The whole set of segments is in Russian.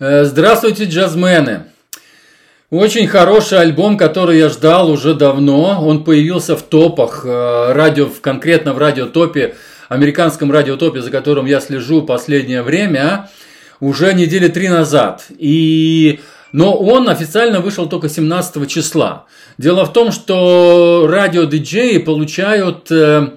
Э, здравствуйте, джазмены! Очень хороший альбом, который я ждал уже давно. Он появился в топах, э, радио, конкретно в радиотопе, американском радиотопе, за которым я слежу последнее время, уже недели три назад. И... Но он официально вышел только 17 числа. Дело в том, что радио-диджеи получают э,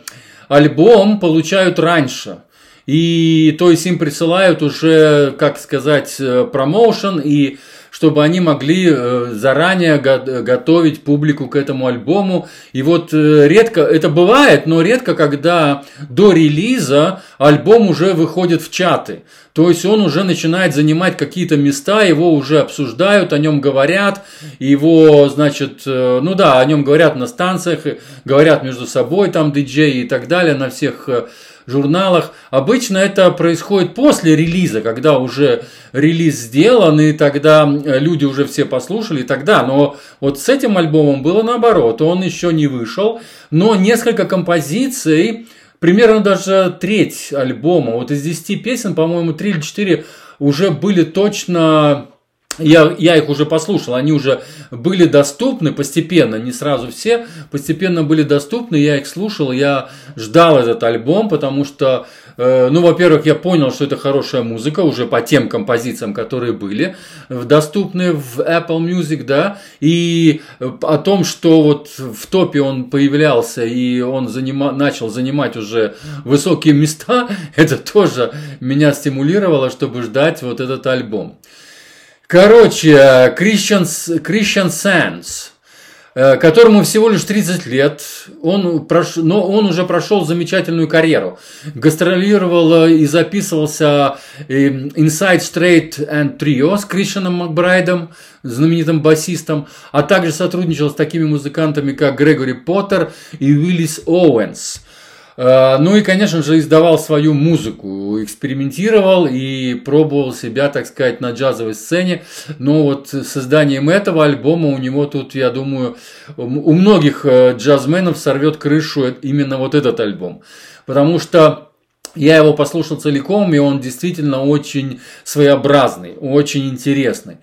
альбом, получают раньше – и то есть им присылают уже, как сказать, э, промоушен, и чтобы они могли э, заранее готовить публику к этому альбому. И вот э, редко, это бывает, но редко, когда до релиза альбом уже выходит в чаты. То есть он уже начинает занимать какие-то места, его уже обсуждают, о нем говорят, его, значит, ну да, о нем говорят на станциях, говорят между собой там диджеи и так далее, на всех журналах. Обычно это происходит после релиза, когда уже релиз сделан, и тогда люди уже все послушали, и тогда. Но вот с этим альбомом было наоборот, он еще не вышел, но несколько композиций, примерно даже треть альбома, вот из 10 песен, по-моему, 3 или 4 уже были точно я, я их уже послушал, они уже были доступны постепенно, не сразу все, постепенно были доступны, я их слушал, я ждал этот альбом, потому что, э, ну, во-первых, я понял, что это хорошая музыка уже по тем композициям, которые были доступны в Apple Music, да, и о том, что вот в топе он появлялся и он занима, начал занимать уже высокие места, это тоже меня стимулировало, чтобы ждать вот этот альбом. Короче, Christian, Christian Sands, э, которому всего лишь 30 лет, он прош... но он уже прошел замечательную карьеру. Гастролировал и записывался э, Inside Straight and Trio с Кришаном Макбрайдом, знаменитым басистом, а также сотрудничал с такими музыкантами, как Грегори Поттер и Уиллис Оуэнс – Э, ну и, конечно же, издавал свою музыку, экспериментировал и пробовал себя, так сказать, на джазовой сцене. Но вот с созданием этого альбома у него тут, я думаю, у многих э, джазменов сорвет крышу именно вот этот альбом. Потому что я его послушал целиком, и он действительно очень своеобразный, очень интересный.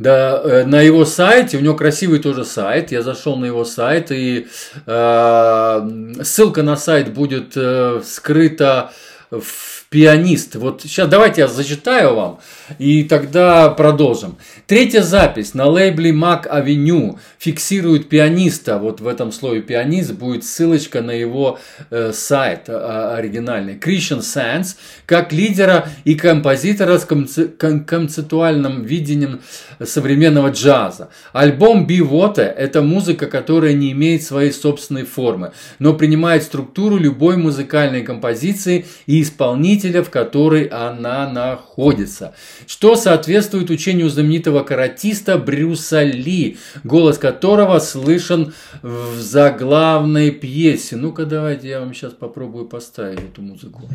Да, э, на его сайте, у него красивый тоже сайт, я зашел на его сайт, и э, ссылка на сайт будет э, скрыта в пианист. Вот сейчас давайте я зачитаю вам, и тогда продолжим. Третья запись на лейбле Mac Avenue фиксирует пианиста. Вот в этом слове пианист будет ссылочка на его э, сайт э, оригинальный. Christian Sands, как лидера и композитора с кон- концептуальным видением современного джаза. Альбом Be Water – это музыка, которая не имеет своей собственной формы, но принимает структуру любой музыкальной композиции и исполнителя, в которой она находится. Что соответствует учению знаменитого каратиста Брюса Ли, голос которого слышен в заглавной пьесе. Ну-ка, давайте я вам сейчас попробую поставить эту музыку.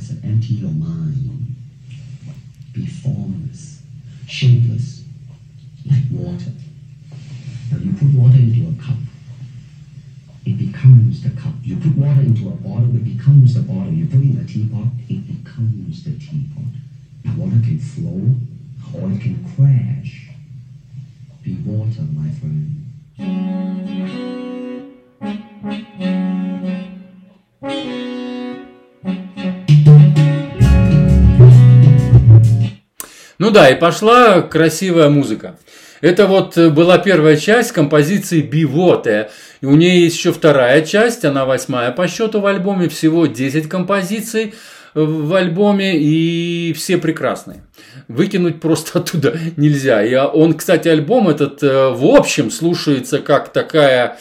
Water can flow or it can crash. Be water, my friend. Ну да, и пошла красивая музыка. Это вот э, была первая часть композиции «Бивоте». У нее есть еще вторая часть, она восьмая по счету в альбоме. Всего 10 композиций в альбоме, и все прекрасные. Выкинуть просто оттуда нельзя. И он, кстати, альбом этот э, в общем слушается как такая,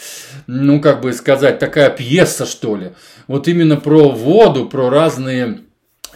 ну, как бы сказать, такая пьеса, что ли. Вот именно про воду, про разные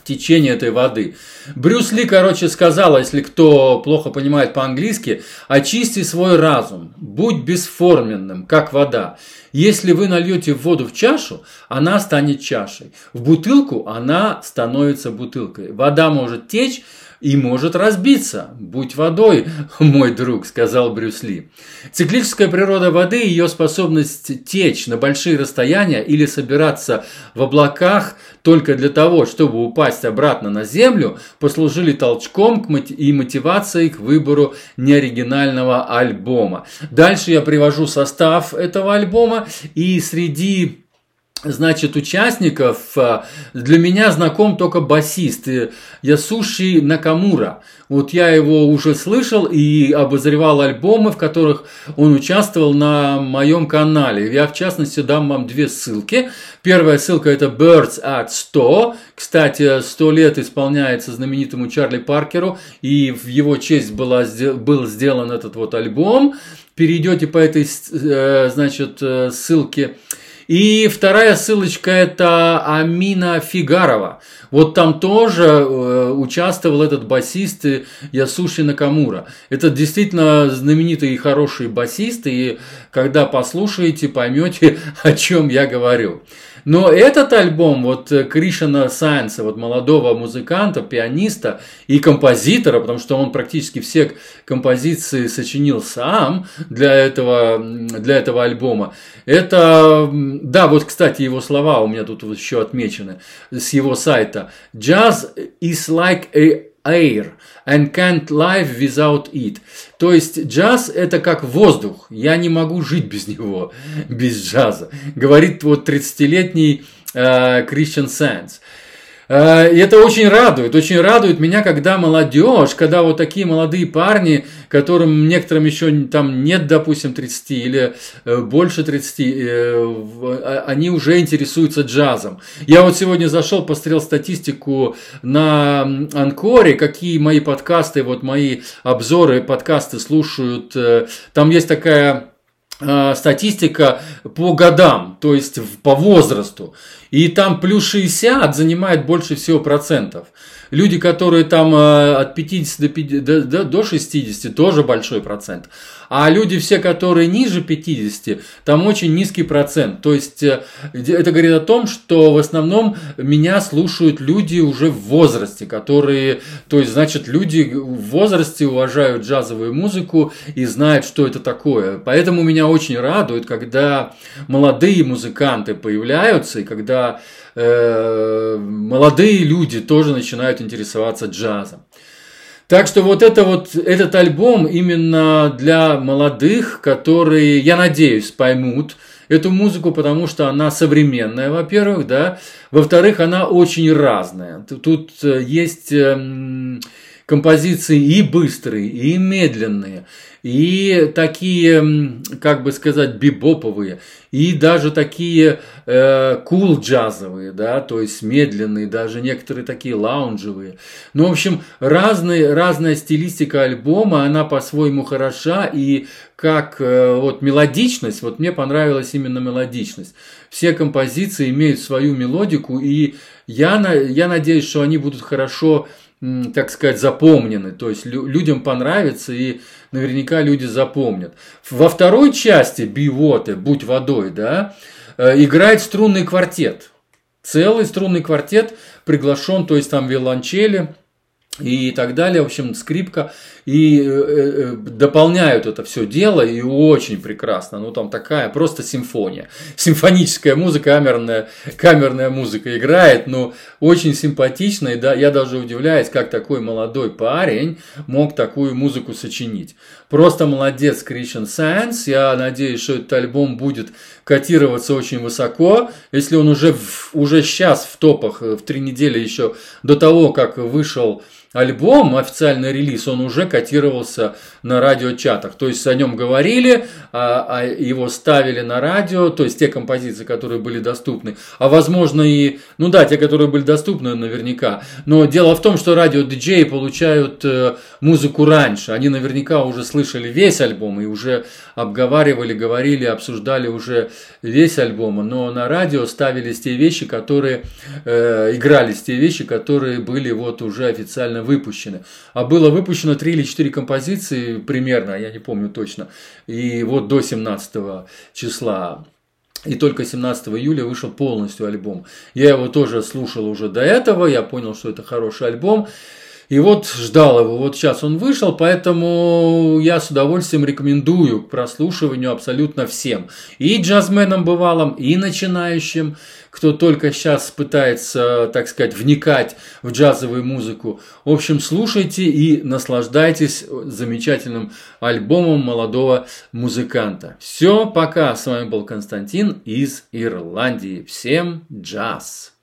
течение этой воды. Брюс Ли, короче, сказал, если кто плохо понимает по-английски, очисти свой разум, будь бесформенным, как вода. Если вы нальете воду в чашу, она станет чашей. В бутылку она становится бутылкой. Вода может течь и может разбиться. Будь водой, мой друг, сказал Брюс Ли. Циклическая природа воды, ее способность течь на большие расстояния или собираться в облаках только для того, чтобы упасть обратно на землю, послужили толчком и мотивацией к выбору неоригинального альбома. Дальше я привожу состав этого альбома, и среди значит, участников, э, для меня знаком только басист э, Ясуши Накамура. Вот я его уже слышал и обозревал альбомы, в которых он участвовал на моем канале. Я, в частности, дам вам две ссылки. Первая ссылка – это Birds at 100. Кстати, 100 лет исполняется знаменитому Чарли Паркеру, и в его честь была, был сделан этот вот альбом. Перейдете по этой, э, значит, ссылке – и вторая ссылочка это Амина Фигарова. Вот там тоже э, участвовал этот басист Ясуши Накамура. Это действительно знаменитый и хороший басист, и когда послушаете, поймете, о чем я говорю. Но этот альбом вот э, Кришана Сайенса, вот молодого музыканта, пианиста и композитора, потому что он практически все композиции сочинил сам для этого, для этого альбома, это, да, вот, кстати, его слова у меня тут еще отмечены с его сайта. Jazz is like a air and can't live without it. То есть джаз это как воздух, я не могу жить без него, без джаза, говорит вот 30-летний э, Christian Sands. Э, и это очень радует, очень радует меня, когда молодежь, когда вот такие молодые парни, которым некоторым еще там нет, допустим, 30 или э, больше 30, э, а, они уже интересуются джазом. Я вот сегодня зашел, посмотрел статистику на Анкоре, какие мои подкасты, вот мои обзоры, подкасты слушают. Там есть такая статистика по годам, то есть по возрасту. И там плюс 60 занимает больше всего процентов. Люди, которые там э, от 50 до, до, до 60, тоже большой процент. А люди все, которые ниже 50, там очень низкий процент. То есть э, это говорит о том, что в основном меня слушают люди уже в возрасте, которые, то есть значит люди в возрасте уважают джазовую музыку и знают, что это такое. Поэтому меня очень радует, когда молодые музыканты появляются и когда э, молодые люди тоже начинают интересоваться джазом. Так что вот, это вот этот альбом именно для молодых, которые, я надеюсь, поймут эту музыку, потому что она современная, во-первых, да, во-вторых, она очень разная. Тут э, есть эм, композиции и быстрые, и медленные, и такие, как бы сказать, бибоповые, и даже такие э, кул джазовые, да, то есть медленные, даже некоторые такие лаунжевые. Ну, в общем, разные, разная стилистика альбома, она по-своему хороша, и как э, вот мелодичность, вот мне понравилась именно мелодичность. Все композиции имеют свою мелодику, и я, я надеюсь, что они будут хорошо так сказать, запомнены. То есть людям понравится и наверняка люди запомнят. Во второй части «Бивоты», «Будь водой», да, э, играет струнный квартет. Целый струнный квартет приглашен, то есть там виолончели, и так далее, в общем, скрипка, и э, э, дополняют это все дело, и очень прекрасно, ну там такая просто симфония, симфоническая музыка, камерная, камерная музыка играет, но очень симпатично, и да, я даже удивляюсь, как такой молодой парень мог такую музыку сочинить. Просто молодец Christian Science, я надеюсь, что этот альбом будет котироваться очень высоко, если он уже, в, уже сейчас в топах, э, в три недели еще до того, как вышел альбом, официальный релиз, он уже котировался на радиочатах. То есть о нем говорили, а, а его ставили на радио, то есть те композиции, которые были доступны. А возможно и, ну да, те, которые были доступны наверняка. Но дело в том, что радио-диджеи получают э, музыку раньше. Они наверняка уже слышали весь альбом и уже обговаривали, говорили, обсуждали уже весь альбом. Но на радио ставились те вещи, которые э, игрались, те вещи, которые были вот уже официально официально выпущены. А было выпущено 3 или 4 композиции примерно, я не помню точно. И вот до 17 числа и только 17 июля вышел полностью альбом. Я его тоже слушал уже до этого, я понял, что это хороший альбом. И вот ждал его, вот сейчас он вышел, поэтому я с удовольствием рекомендую к прослушиванию абсолютно всем. И джазменам бывалым, и начинающим, кто только сейчас пытается, так сказать, вникать в джазовую музыку. В общем, слушайте и наслаждайтесь замечательным альбомом молодого музыканта. Все, пока. С вами был Константин из Ирландии. Всем джаз!